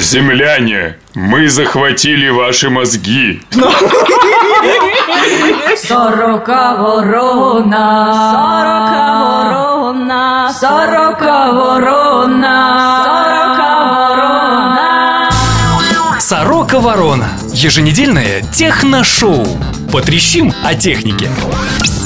Земляне, мы захватили ваши мозги. Сорока ворона, сорока ворона, сорока ворона, сорока ворона. Сорока Ворона. Еженедельное техношоу. Потрещим о технике.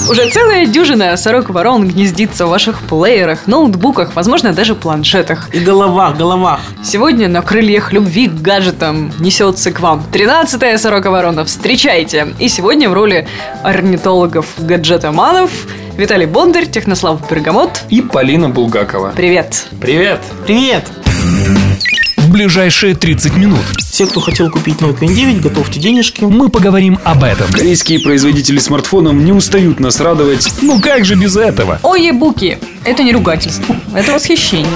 Уже целая дюжина сорок-ворон гнездится в ваших плеерах, ноутбуках, возможно, даже планшетах. И головах, головах. Сегодня на крыльях любви к гаджетам несется к вам 13-я сорока-ворона. Встречайте! И сегодня в роли орнитологов-гаджетоманов Виталий Бондарь, Технослав Бергамот. И Полина Булгакова. Привет! Привет. Привет! Ближайшие 30 минут Все, кто хотел купить Nokia N9, готовьте денежки. мы поговорим об этом. Корейские производители смартфонов не устают нас радовать. Ну как же без этого? Ой, буки! Это не ругательство, это восхищение.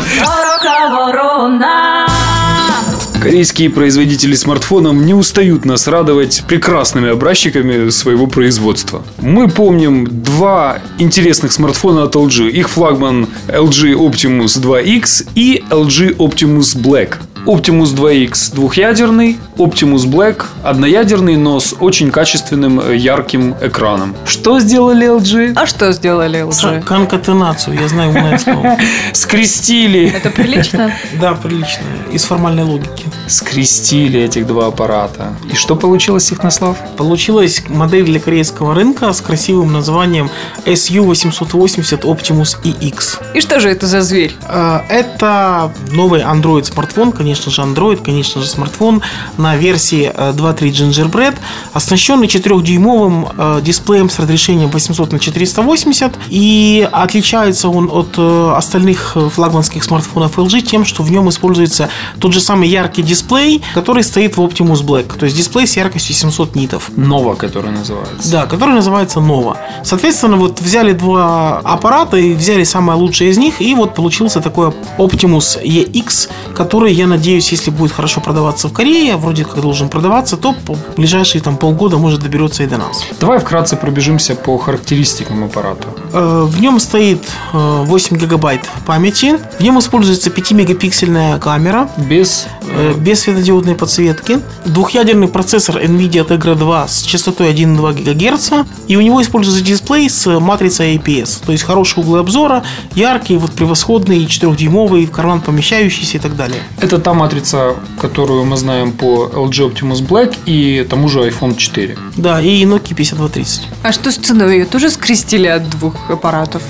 Корейские производители смартфонов не устают нас радовать прекрасными образчиками своего производства. Мы помним два интересных смартфона от LG. Их флагман LG Optimus 2X и LG Optimus Black. Optimus 2X двухъядерный, Optimus Black одноядерный, но с очень качественным э, ярким экраном. Что сделали LG? А что сделали LG? Конкатенацию, я знаю умное слово. Скрестили. Это прилично? Да, прилично. Из формальной логики. Скрестили этих два аппарата. И что получилось, Технослав? Получилась модель для корейского рынка с красивым названием SU880 Optimus EX. И что же это за зверь? Э, Это новый Android смартфон, конечно же Android, конечно же смартфон на версии э, 2.3 Gingerbread, оснащенный 4-дюймовым э, дисплеем с разрешением 800 на 480 и отличается он от э, остальных э, флагманских смартфонов LG тем, что в нем используется тот же самый яркий дисплей, который стоит в Optimus Black, то есть дисплей с яркостью 700 нитов. Нова, который называется. Да, который называется Nova. Соответственно, вот взяли два аппарата и взяли самое лучшее из них, и вот получился такой Optimus EX, который, я надеюсь, если будет хорошо продаваться в Корее, а вроде как должен продаваться, то по ближайшие там полгода может доберется и до нас. Давай вкратце пробежимся по характеристикам аппарата. Э, В нем стоит э, 8 гигабайт памяти, в нем используется 5-мегапиксельная камера, Без э, без светодиодной подсветки, двухъядерный процессор NVIDIA Tegra 2 с частотой 1,2 ГГц, и у него используется дисплей с матрицей IPS, то есть хорошие углы обзора, яркий, вот превосходный, 4-дюймовый, в карман помещающийся и так далее. Это та матрица, которую мы знаем по LG Optimus Black и тому же iPhone 4. Да, и Nokia 5230. А что с ценой? Ее тоже скрестили от двух аппаратов?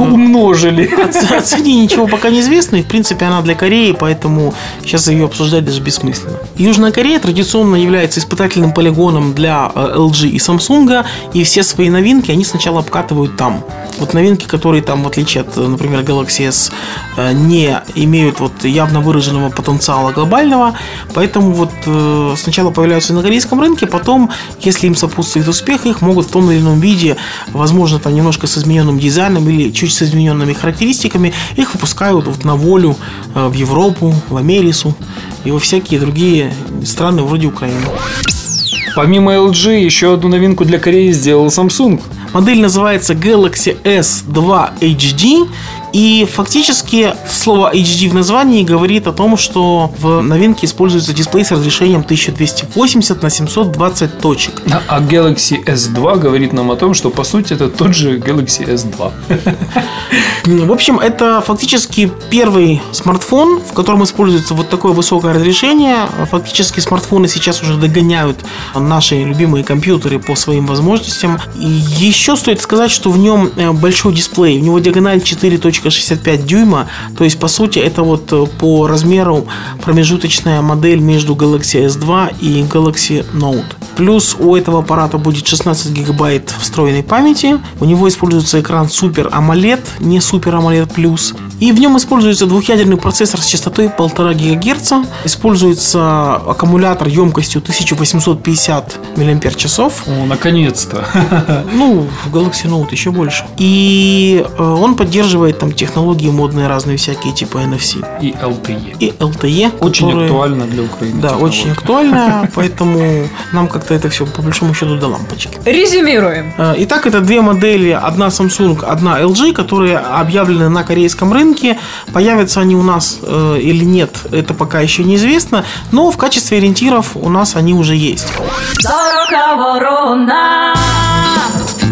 Умножили. О цене ничего пока не известно, и в принципе она для Кореи, поэтому сейчас ее обсуждать даже бессмысленно. Южная Корея традиционно является испытательным полигоном для э, LG и Samsung, и все свои новинки они сначала обкатывают там. Вот новинки, которые там, в отличие от, э, например, Galaxy S, э, не имеют вот явно выраженного потенциала глобального, поэтому вот э, сначала появляются на корейском рынке, потом, если им сопутствует успех, их могут в том или ином виде, возможно, там немножко с измененным дизайном или чуть с измененными характеристиками, их выпускают вот на волю э, в Европу, в Америку и во всякие другие страны вроде Украины. Помимо LG, еще одну новинку для Кореи сделал Samsung. Модель называется Galaxy S2 HD. И фактически слово HD в названии говорит о том, что в новинке используется дисплей с разрешением 1280 на 720 точек. А- А Galaxy S2 говорит нам о том, что по сути это тот же Galaxy S2. В общем, это фактически первый смартфон, в котором используется вот такое высокое разрешение. Фактически смартфоны сейчас уже догоняют наши любимые компьютеры по своим возможностям. И еще стоит сказать, что в нем э, большой дисплей. У него диагональ 4.65 дюйма. То есть, по сути, это вот э, по размеру промежуточная модель между Galaxy S2 и Galaxy Note. Плюс у этого аппарата будет 16 гигабайт встроенной памяти. У него используется экран Super AMOLED, не Super AMOLED Plus. И в нем используется двухъядерный процессор с частотой 1,5 ГГц. Используется аккумулятор емкостью 1850 мАч. О, наконец-то. Ну, в Galaxy Note еще больше. И э, он поддерживает там технологии модные разные всякие, типа NFC И LTE. и LTE. Очень которые- актуально для Украины. Да, очень актуально, поэтому нам как как-то это все по большому счету до лампочки. Резюмируем. Э, Итак, это две модели, одна Samsung, одна LG, которые объявлены на корейском рынке. Появятся они у нас э, или нет, это пока еще неизвестно, но в качестве ориентиров у нас они уже есть. Сорока ворона.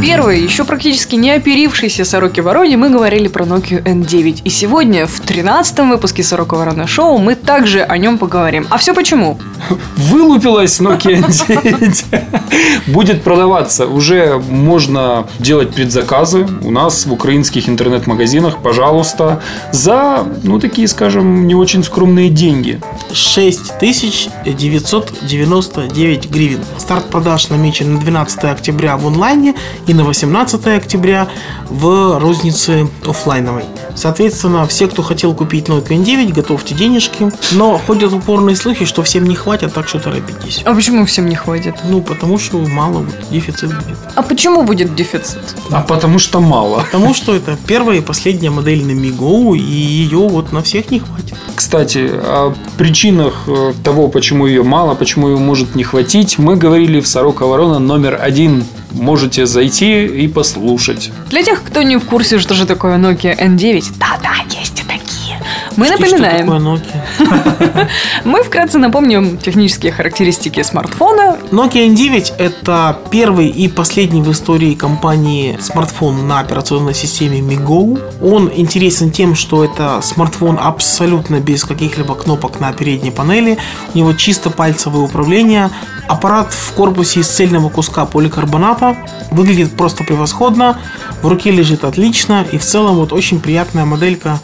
Первой, еще практически не оперившейся Сороки Вороне, мы говорили про Nokia N9. И сегодня, в 13 выпуске Сорока Ворона Шоу, мы также о нем поговорим. А все почему? Вылупилась Nokia N9. Будет продаваться. Уже можно делать предзаказы у нас в украинских интернет-магазинах, пожалуйста, за, ну, такие, скажем, не очень скромные деньги. 6999 гривен. Старт продаж намечен на 12 октября в онлайне и на 18 октября в рознице офлайновой. Соответственно, все, кто хотел купить Nokia N9, готовьте денежки. Но ходят упорные слухи, что всем не хватит, так что торопитесь. А почему всем не хватит? Ну, потому что мало, вот, дефицит будет. А почему будет дефицит? А потому что мало. Потому что это первая и последняя модель на Migo, и ее вот на всех не хватит. Кстати, о причинах э, того, почему ее мало, почему ее может не хватить, мы говорили в «Сорока Ворона» номер один. Можете зайти и послушать. Для тех, кто не в курсе, что же такое Nokia N9, да-да, есть и такие. Мы напоминаем, мы вкратце напомним технические характеристики смартфона. Nokia N9 это первый и последний в истории компании смартфон на операционной системе MiGo. Он интересен тем, что это смартфон абсолютно без каких-либо кнопок на передней панели. У него чисто пальцевое управление. Аппарат в корпусе из цельного куска поликарбоната. Выглядит просто превосходно. В руке лежит отлично. И в целом вот очень приятная моделька.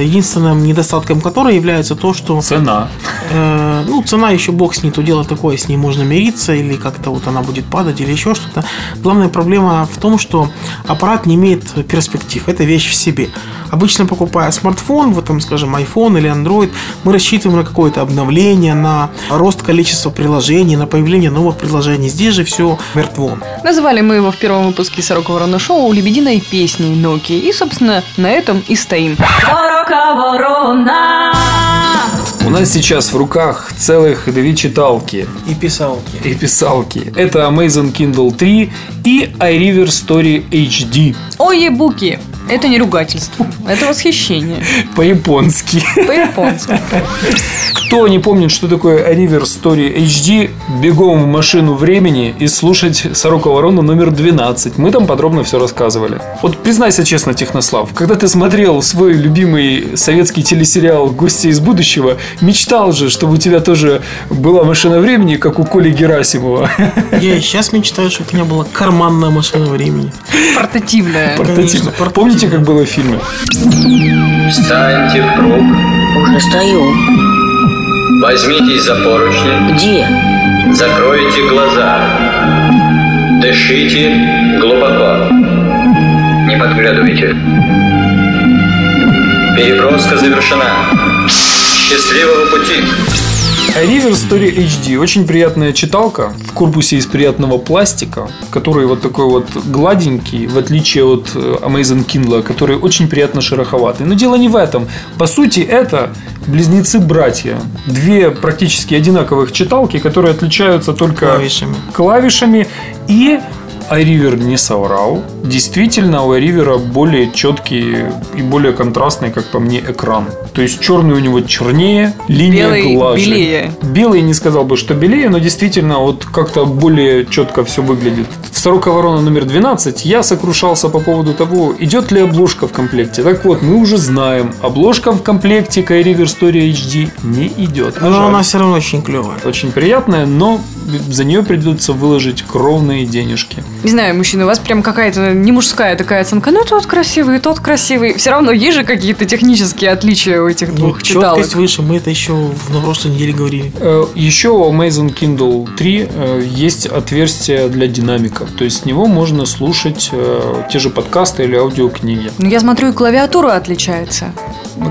Единственным недостатком которой является то, что Цена. Э, ну, цена еще бог с ней, то дело такое, с ней можно мириться, или как-то вот она будет падать, или еще что-то. Главная проблема в том, что аппарат не имеет перспектив. Это вещь в себе. Обычно покупая смартфон, вот там, скажем, iPhone или Android, мы рассчитываем на какое-то обновление, на рост количества приложений, на появление новых приложений. Здесь же все мертво. Называли мы его в первом выпуске «Сорока Ворона Шоу» «Лебединой песней Nokia». И, собственно, на этом и стоим. Сорока ворона. У нас сейчас в руках целых две читалки И писалки. и писалки. Это Amazon Kindle 3 и iRiver Story HD Ой, буки! Это не ругательство, это восхищение. по-японски. По-японски. Кто не помнит, что такое iRiver Story HD, бегом в машину времени и слушать «Сорока ворона» номер 12. Мы там подробно все рассказывали. Вот признайся честно, Технослав, когда ты смотрел свой любимый советский телесериал «Гости из будущего», мечтал же, чтобы у тебя тоже была машина времени, как у Коли Герасимова. Я и сейчас мечтаю, чтобы у меня была карманная машина времени. Портативная. Портативно. портативно. Помните, как было в фильме? Встаньте в круг, Уже стою. возьмитесь за поручни, Где? закройте глаза, дышите глубоко, не подглядывайте. Переброска завершена. Счастливого пути! iRiver Story HD. Очень приятная читалка в корпусе из приятного пластика, который вот такой вот гладенький, в отличие от э, Amazon Kindle, который очень приятно шероховатый. Но дело не в этом. По сути, это близнецы-братья. Две практически одинаковых читалки, которые отличаются только Клавишами. клавишами и iRiver не соврал. Действительно, у iRiver более четкий и более контрастный, как по мне, экран. То есть черный у него чернее, линия Белый глаже. белее. Белый не сказал бы, что белее, но действительно вот как-то более четко все выглядит. В «Сорока ворона» номер 12 я сокрушался по поводу того, идет ли обложка в комплекте. Так вот, мы уже знаем, обложка в комплекте к iRiver Story HD не идет. Но жаль. она все равно очень клевая. Очень приятная, но за нее придется выложить кровные денежки. Не знаю, мужчина, у вас прям какая-то не мужская такая оценка. Ну, тот красивый, тот красивый. Все равно есть же какие-то технические отличия у этих Ну, двух читалок. четкость выше, мы это еще в- на прошлой неделе говорили. Э, Еще у Amazon Kindle 3 э, есть отверстие для динамиков. То есть с него можно слушать э, те же подкасты или аудиокниги. Ну, я смотрю, и клавиатура отличается.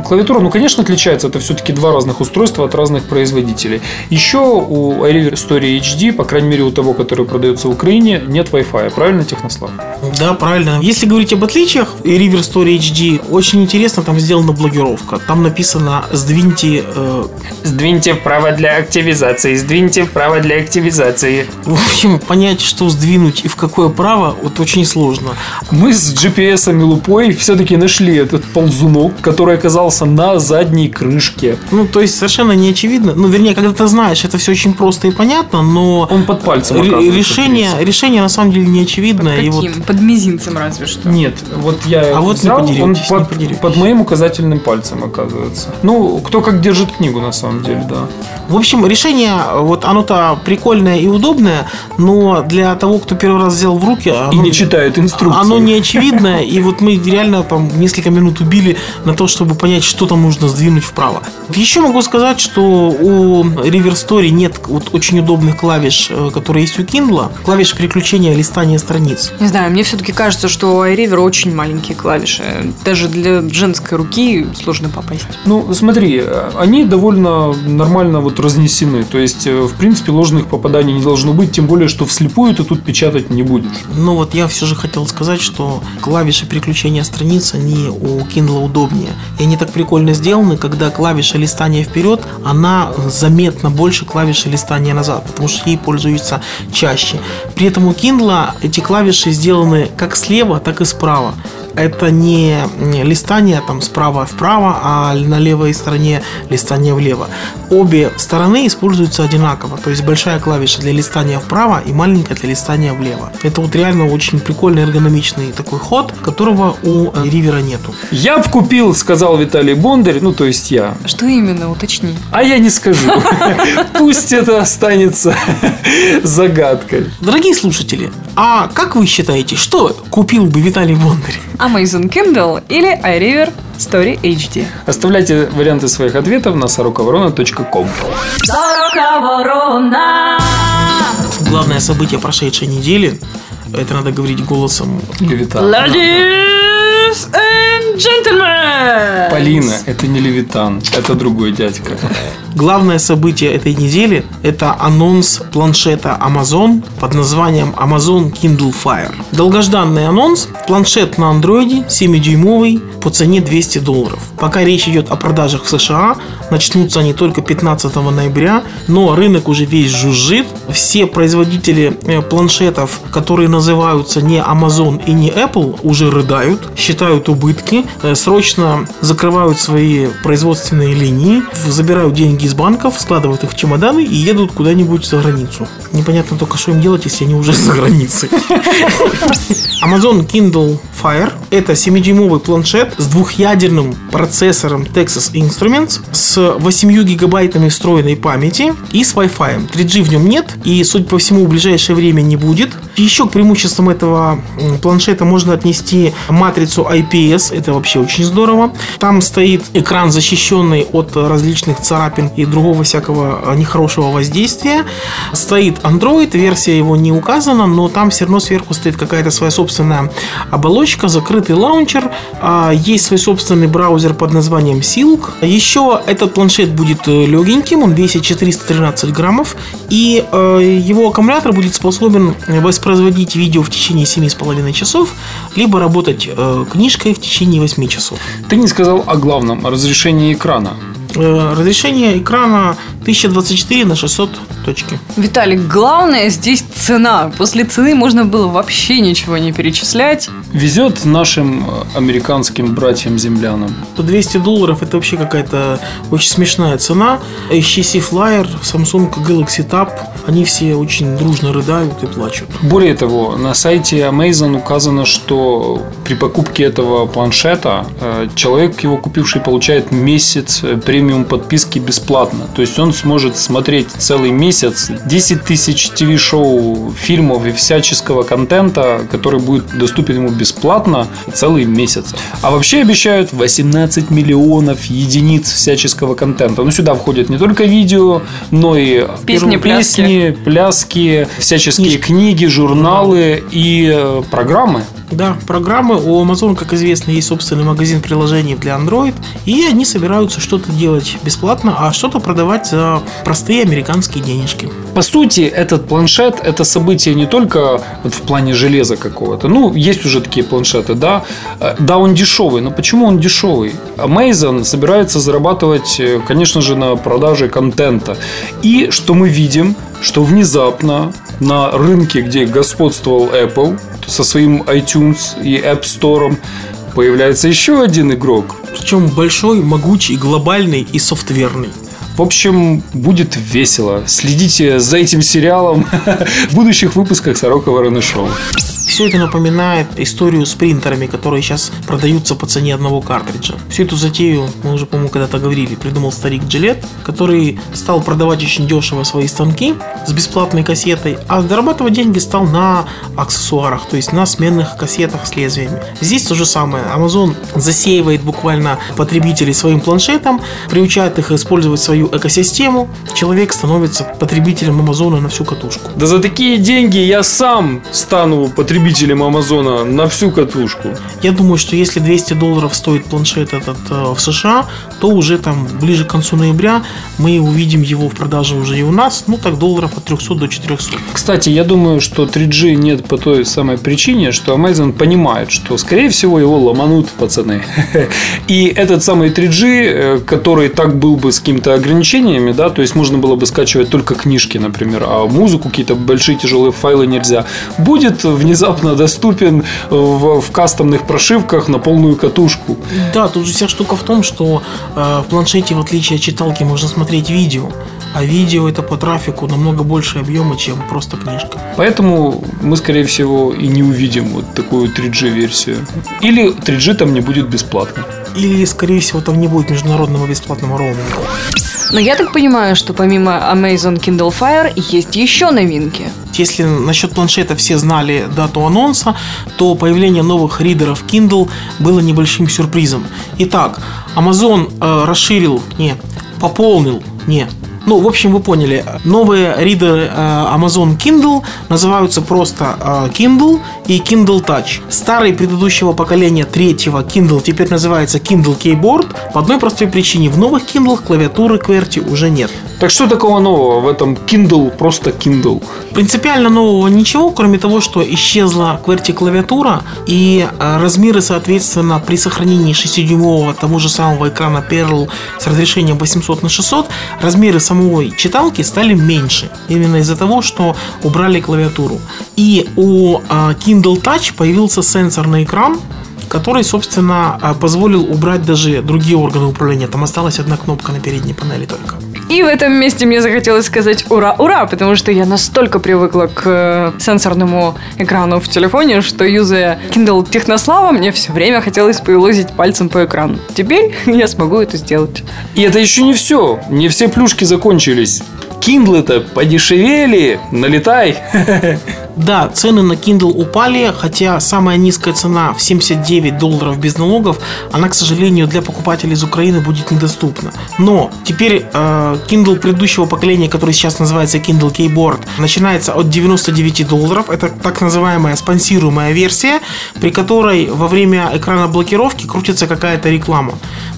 Клавиатура, ну, конечно, отличается. Это все-таки два разных устройства от разных производителей. Еще у iRiver Story HD, по крайней мере, у того, который продается в Украине, нет Wi-Fi. Правильно, Технослав? Да, правильно. Если говорить об отличиях, River Story HD очень интересно, там сделана блокировка. Там написано «Сдвиньте...» э, Сдвиньте вправо для активизации, сдвиньте вправо для активизации. В общем, понять, что сдвинуть и в какое право, вот очень сложно. Мы с GPS и лупой все-таки нашли этот ползунок, который оказался на задней крышке. Ну, то есть совершенно не очевидно. Ну, вернее, когда ты знаешь, это все очень просто и понятно, но Он под пальцем решение, решение на самом деле не очевидно. И вот Каким? Под мизинцем разве что. Нет, вот я А вот не взял, он подеретесь, не под, под моим указательным пальцем оказывается. Ну, кто как держит книгу, на самом деле, да. В общем, решение, вот оно-то прикольное и удобное, но для того, кто первый раз взял в руки, И оно, не читает инструкции. оно не очевидное, и вот мы реально там несколько минут убили на то, чтобы понять, что там нужно сдвинуть вправо. Еще могу сказать, что у River Story нет вот очень удобных клавиш, э, которые есть у Kindle, клавиш переключения листания страниц. Не знаю, мне все-таки кажется, что у iRiver очень маленькие клавиши. Даже для женской руки сложно попасть. Ну, смотри, они довольно нормально вот разнесены. То есть, э, в принципе, ложных попаданий не должно быть, тем более, что вслепую ты тут печатать не будешь. Но вот я все же хотел сказать, что клавиши переключения страниц, они у Kindle удобнее. И они так прикольно сделаны, когда клавиша листания вперед, она заметно больше клавиши листания назад, потому что ей пользуются чаще. При этом у Kindle эти клавиши сделаны как слева, так и справа. Это не листание там справа вправо, а на левой стороне листание влево. Обе стороны используются одинаково. То есть большая клавиша для листания вправо и маленькая для листания влево. Это вот реально очень прикольный эргономичный такой ход, которого у э, Ривера нету. Я б купил, сказал Виталий Бондарь, ну, то есть я. Что именно, уточни. А я не скажу. Пусть это останется загадкой. Дорогие слушатели, а как вы считаете, что купил бы Виталий Бондарь? Amazon Kindle или iRiver Story HD. Оставляйте варианты своих ответов на сороковорона.ком. Сорока ворона. Главное событие прошедшей недели, это надо говорить голосом Левитан. Ladies and gentlemen! Полина, это не Левитан, это другой дядька. Главное событие этой недели – это анонс планшета Amazon под названием Amazon Kindle Fire. Долгожданный анонс – планшет на андроиде 7-дюймовый по цене 200 долларов. Пока речь идет о продажах в США, начнутся они только 15 ноября, но рынок уже весь жужжит. Все производители э, планшетов, которые называются не Amazon и не Apple, уже рыдают, считают убытки, э, срочно закрывают свои производственные линии, забирают деньги из банков, складывают их в чемоданы и едут куда-нибудь за границу. Непонятно только, что им делать, если они уже за границей. Amazon Kindle Fire – это 7-дюймовый планшет с двухъядерным процессором Texas Instruments, с 8 гигабайтами встроенной памяти и с Wi-Fi. 3G в нем нет и, судя по всему, в ближайшее время не будет. Еще к преимуществам этого планшета можно отнести матрицу IPS, это вообще очень здорово. Там стоит экран, защищенный от различных царапин и другого всякого а, нехорошего воздействия. Стоит Android, версия его не указана, но там все равно сверху стоит какая-то своя собственная оболочка, закрытый лаунчер, а, есть свой собственный браузер под названием Silk. Еще этот планшет будет э, легеньким, он весит 413 граммов, и э, его аккумулятор будет способен воспроизводить видео в течение 7,5 часов, либо работать э, книжкой в течение 8 часов. Ты не сказал о главном, о разрешении экрана. Э, Разрешение экрана 1024 на 600 точки. Виталик, главное здесь цена. После цены можно было вообще ничего не перечислять. Везет нашим э, американским братьям-землянам. То 200 долларов это вообще какая-то очень смешная цена. HTC Flyer, Samsung Galaxy Tab, они все очень дружно рыдают и плачут. Более того, на сайте Amazon указано, что при покупке этого планшета э, человек, его купивший, получает месяц э, премиум подписки бесплатно. То есть он сможет смотреть целый месяц 10 тысяч ТВ-шоу, фильмов и всяческого контента, который будет доступен ему бесплатно целый месяц. А вообще обещают 18 миллионов единиц всяческого контента. Ну, сюда входят не только видео, но и Песни, песни, песни, пляски, всяческие книги, журналы и э, программы. Да, программы у Amazon, как известно, есть собственный магазин приложений для Android, и они собираются что-то делать бесплатно, а что-то продавать за простые американские денежки. По сути, этот планшет – это событие не только вот в плане железа какого-то. Ну, есть уже такие планшеты, да. Э, Да, он дешевый, но почему он дешевый? Amazon собирается зарабатывать, э, конечно же, на продаже контента. И что мы видим, что внезапно на рынке, где господствовал Apple со своим iTunes и App Store, появляется еще один игрок. Причем большой, могучий, глобальный и софтверный. В общем, будет весело. Следите за этим сериалом в будущих выпусках Сорока Ворона Шоу. Все это напоминает историю с принтерами, которые сейчас продаются по цене одного картриджа. Всю эту затею, мы уже, по-моему, когда-то говорили, придумал старик Джилет, который стал продавать очень дешево свои станки с бесплатной кассетой, а зарабатывать деньги стал на аксессуарах, то есть на сменных кассетах с лезвиями. Здесь то же самое. Amazon засеивает буквально потребителей своим планшетом, приучает их использовать свою экосистему. Человек становится потребителем Амазона на всю катушку. Да за такие деньги я сам стану потребителем Амазона на всю катушку. Я думаю, что если 200 долларов стоит планшет этот э, в США, то уже там ближе к концу ноября мы увидим его в продаже уже и у нас, ну так долларов от 300 до 400. Кстати, я думаю, что 3G нет по той самой причине, что Amazon понимает, что, скорее всего, его ломанут пацаны. И этот самый 3G, э, который так был бы с какими-то ограничениями, да, то есть можно было бы скачивать только книжки, например, а музыку, какие-то большие тяжелые файлы нельзя, будет внезапно доступен в, в кастомных прошивках на полную катушку. Да, тут же вся штука в том, что э, в планшете, в отличие от читалки, можно смотреть видео. А видео это по трафику намного больше объема, чем просто книжка. Поэтому мы, скорее всего, и не увидим вот такую 3G-версию. Или 3G там не будет бесплатно. Или, скорее всего, там не будет международного бесплатного роуминга. Но я так понимаю, что помимо Amazon Kindle Fire есть еще новинки. Если насчет планшета все знали дату анонса, то появление новых ридеров Kindle было небольшим сюрпризом. Итак, Amazon э, расширил, не, пополнил, не, ну, в общем, вы поняли. Новые ридеры э, Amazon Kindle называются просто э, Kindle и Kindle Touch. Старый предыдущего поколения третьего Kindle теперь называется Kindle Keyboard по одной простой причине. В новых Kindle клавиатуры QWERTY уже нет. Так что такого нового в этом Kindle, просто Kindle? Принципиально нового ничего, кроме того, что исчезла QWERTY клавиатура и э, размеры, соответственно, при сохранении 6-дюймового того же самого экрана Pearl с разрешением 800 на 600, размеры самой читалки стали меньше. Именно из-за того, что убрали клавиатуру. И у э, Kindle Touch появился сенсорный экран, который, собственно, э, позволил убрать даже другие органы управления. Там осталась одна кнопка на передней панели только. И в этом месте мне захотелось сказать ура, ура, потому что я настолько привыкла к э, сенсорному экрану в телефоне, что юзая Kindle Технослава, мне все время хотелось повелозить пальцем по экрану. Теперь я смогу это сделать. И это еще не все. Не все плюшки закончились. Киндлы-то подешевели. Налетай. Да, цены на Kindle упали, хотя самая низкая цена в 79 долларов без налогов, она, к сожалению, для покупателей из Украины будет недоступна. Но теперь э, Kindle предыдущего поколения, который сейчас называется Kindle Keyboard, начинается от 99 долларов. Это так называемая спонсируемая версия, при которой во время экрана блокировки крутится какая-то реклама.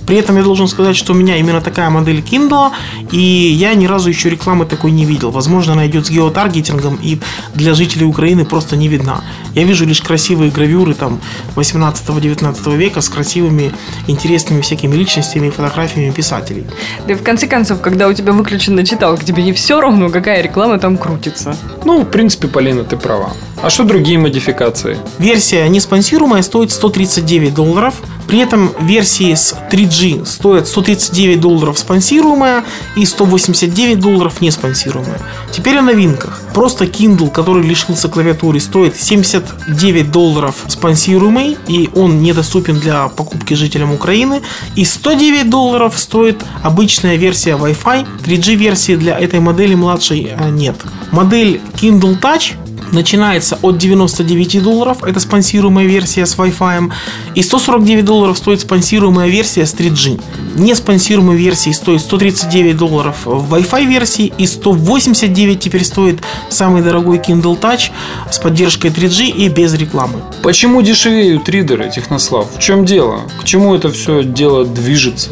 При этом я должен сказать, что у меня именно такая модель Kindle, и я ни разу еще рекламы такой не видел. Возможно, она идет с геотаргетингом и для жителей Украины просто не видна. Я вижу лишь красивые гравюры там 18-19 века с красивыми, интересными всякими личностями и фотографиями писателей. Да и в конце концов, когда у тебя выключена читалка, тебе не все равно, какая реклама там крутится. Ну, в принципе, Полина, ты права. А что другие модификации? Версия не спонсируемая стоит 139 долларов. При этом версии с 3G стоят 139 долларов спонсируемая и 189 долларов не спонсируемая. Теперь о новинках. Просто Kindle, который лишился клавиатуры, стоит 79 долларов спонсируемый, и он недоступен для покупки жителям Украины. И 109 долларов стоит обычная версия Wi-Fi. 3G версии для этой модели младшей а, нет. Модель Kindle Touch начинается от 99 долларов, это спонсируемая версия с Wi-Fi, и 149 долларов стоит спонсируемая версия с 3G. Не спонсируемой версии стоит 139 долларов в Wi-Fi версии, и 189 теперь стоит самый дорогой Kindle Touch с поддержкой 3G и без рекламы. Почему дешевеют ридеры, Технослав? В чем дело? К чему это все дело движется?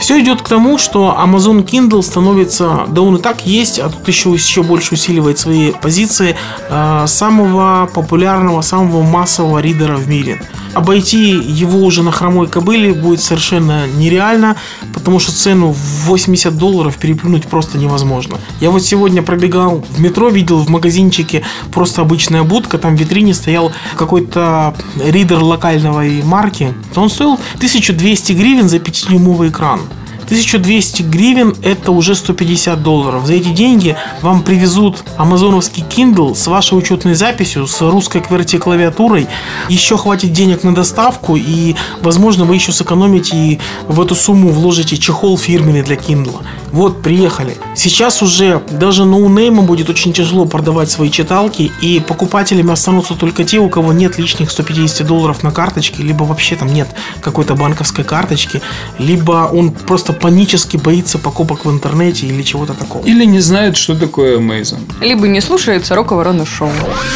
Все идет к тому, что Amazon Kindle становится, да он и так есть, а тут еще, еще больше усиливает свои позиции э, самого популярного, самого массового ридера в мире. Обойти его уже на хромой кобыле будет совершенно нереально, потому что цену в 80 долларов переплюнуть просто невозможно. Я вот сегодня пробегал в метро, видел в магазинчике просто обычная будка, там в витрине стоял какой-то ридер локальной марки. Он стоил 1200 гривен за 5-дюймовый экран. 1200 гривен это уже 150 долларов. За эти деньги вам привезут амазоновский Kindle с вашей учетной записью, с русской QWERTY клавиатурой. Еще хватит денег на доставку и, возможно, вы еще сэкономите и в эту сумму вложите чехол фирменный для Kindle. Вот, приехали. Сейчас уже даже ноунеймам будет очень тяжело продавать свои читалки, и покупателями останутся только те, у кого нет лишних 150 долларов на карточке, либо вообще там нет какой-то банковской карточки, либо он просто панически боится покупок в интернете или чего-то такого. Или не знает, что такое Amazon. Либо не слушает Сорока Ворона Шоу.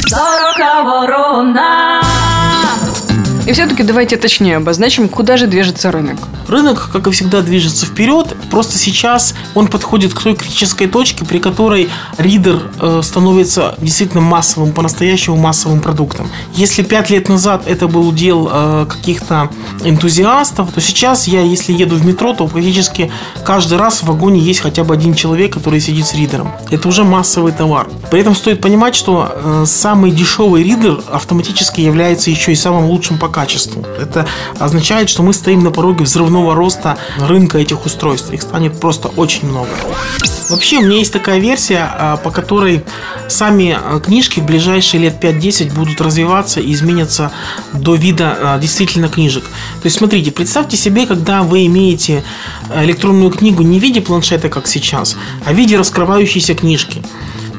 Сорока ворона. И все-таки давайте точнее обозначим, куда же движется рынок. Рынок, как и всегда, движется вперед. Просто сейчас он подходит к той критической точке, при которой ридер э, становится действительно массовым, по-настоящему массовым продуктом. Если пять лет назад это был удел э, каких-то энтузиастов, то сейчас я, если еду в метро, то практически каждый раз в вагоне есть хотя бы один человек, который сидит с ридером. Это уже массовый товар. При этом стоит понимать, что э, самый дешевый ридер автоматически является еще и самым лучшим по качеству. Это означает, что мы стоим на пороге взрывного роста рынка этих устройств. Их станет просто очень много. Вообще, у меня есть такая версия, а, по которой сами а, книжки в ближайшие лет 5-10 будут развиваться и изменятся до вида а, действительно книжек. То есть, смотрите, представьте себе, когда вы имеете электронную книгу не в виде планшета, как сейчас, а в виде раскрывающейся книжки.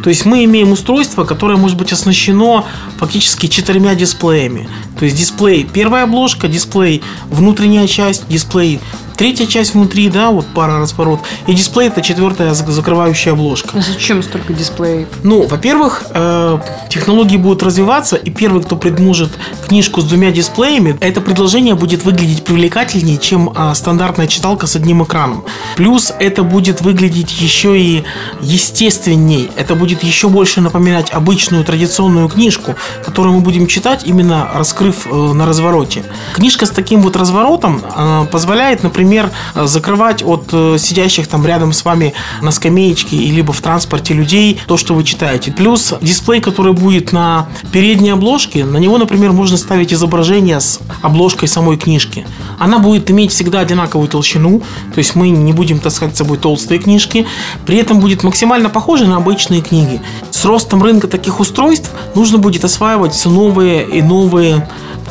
То есть мы имеем устройство, которое может быть оснащено фактически четырьмя дисплеями. То есть дисплей первая обложка, дисплей внутренняя часть, дисплей третья часть внутри, да, вот пара разворот. И дисплей это четвертая зак- закрывающая обложка. А Зачем столько дисплеев? Ну, во-первых, э, технологии будут развиваться, и первый, кто предложит книжку с двумя дисплеями, это предложение будет выглядеть привлекательнее, чем а, стандартная читалка с одним экраном. Плюс это будет выглядеть еще и естественней. Это будет еще больше напоминать обычную традиционную книжку, которую мы будем читать, именно раскрыв э, на развороте. Книжка с таким вот разворотом э, позволяет, например, э, закрывать от э, сидящих там рядом с вами на скамеечке и либо в транспорте людей то, что вы читаете. Плюс дисплей, который будет на передней обложке, на него, например, можно ставить изображение с обложкой самой книжки. Она будет иметь всегда одинаковую толщину, то есть мы не будем таскать с собой толстые книжки, при этом будет максимально похоже на обычные книги. С ростом рынка таких устройств нужно будет осваивать все новые и новые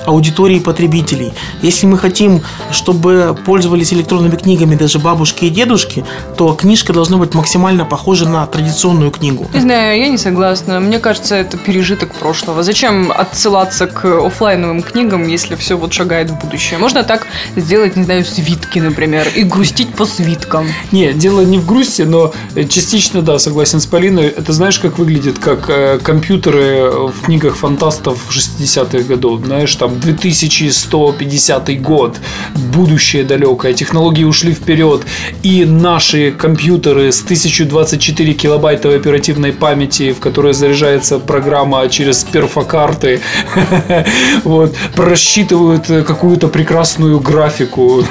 аудитории потребителей. Если мы хотим, чтобы пользовались электронными книгами даже бабушки и дедушки, то книжка должна быть максимально похожа на традиционную книгу. Не знаю, я не согласна. Мне кажется, это пережиток прошлого. Зачем отсылаться к оффлайновым книгам, если все вот шагает в будущее? Можно так сделать, не знаю, свитки, например, и грустить по свиткам. Не, дело не в грусти, но частично, да, согласен с Полиной. Это знаешь, как выглядит, как э, компьютеры в книгах фантастов 60-х годов. Знаешь, там 2150 год, будущее далекое, технологии ушли вперед, и наши компьютеры с 1024 килобайтовой оперативной памяти, в которой заряжается программа через перфокарты, вот, просчитывают какую-то прекрасную графику.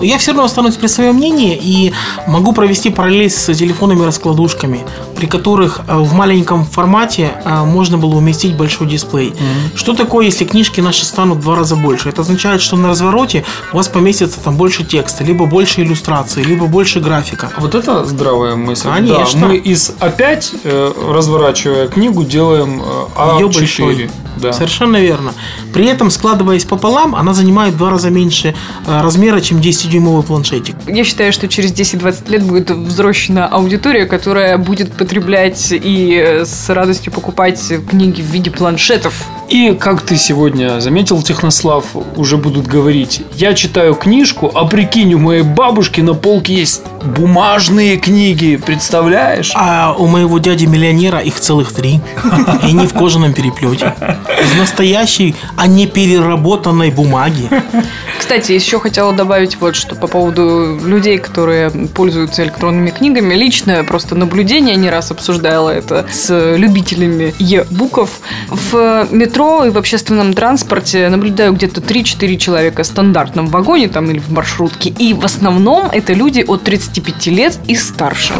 Я все равно останусь при своем мнении и могу провести параллель с телефонами-раскладушками, при которых э, в маленьком формате э, можно было уместить большой дисплей. Что такое, если книжки наши станут в два раза больше? Это означает, что на развороте у вас поместится там больше текста, либо больше иллюстраций, либо больше графика. Вот это здравая мысль. Конечно. Да, мы из опять, э, разворачивая книгу, делаем э, Её А4. большой. Да. Совершенно верно. При этом, складываясь пополам, она занимает в два раза меньше э, размера, чем 10-дюймовый планшетик. Я считаю, что через 10-20 лет будет взросшена аудитория, которая будет потреблять и э, с радостью покупать книги в виде планшетов. И, как ты сегодня заметил, Технослав, уже будут говорить, я читаю книжку, а прикинь, у моей бабушки на полке есть бумажные книги, представляешь? А у моего дяди-миллионера их целых три. И они в кожаном переплете. Из настоящей, а не переработанной бумаги. Кстати, еще хотела добавить вот что по поводу людей, которые пользуются электронными книгами. Личное просто наблюдение, не раз обсуждала это с любителями e-буков. В метро и в общественном транспорте наблюдаю где-то 3-4 человека в стандартном вагоне там или в маршрутке. И в основном это люди от 35 лет и старше.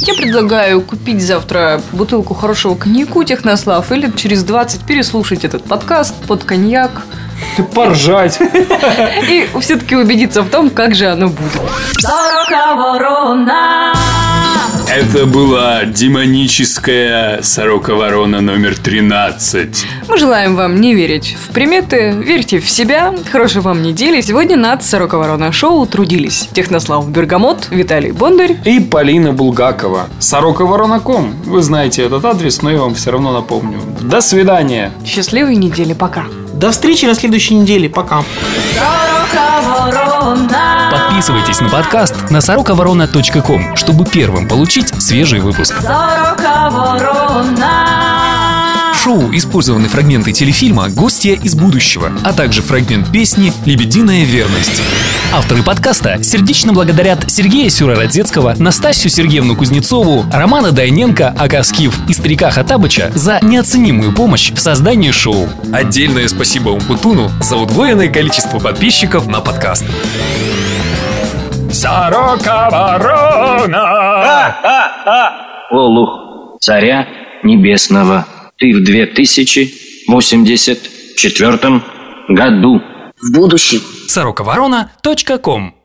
Я предлагаю купить завтра бутылку хорошего коньяку Технослав или через 20 переслушать этот подкаст под коньяк Поржать. и все-таки убедиться в том, как же оно будет. Сорока ворона. Это была демоническая сорока-ворона номер 13. Мы желаем вам не верить в приметы, верьте в себя. Хорошей вам недели. Сегодня над Сорока Ворона Шоу трудились Технослав Бергамот, Виталий Бондарь. И Полина Булгакова. Сорока-ворона.ком. Вы знаете этот адрес, но я вам все равно напомню. До свидания. Счастливой недели. Пока. До встречи на следующей неделе. Пока. Подписывайтесь на подкаст на сороковорона.ком, чтобы первым получить свежий выпуск. Сорока ворона. Шоу использованы фрагменты телефильма «Гостья из будущего», а также фрагмент песни «Лебединая верность». Авторы подкаста сердечно благодарят Сергея Сюрородецкого, Настасью Сергеевну Кузнецову, Романа Дайненко, Ака Скиф и старика Хатабыча за неоценимую помощь в создании шоу. Отдельное спасибо Умпутуну за удвоенное количество подписчиков на подкаст. Сорока ворона! Олух, царя небесного, ты в 2084 году в будущем. сороковорона.ком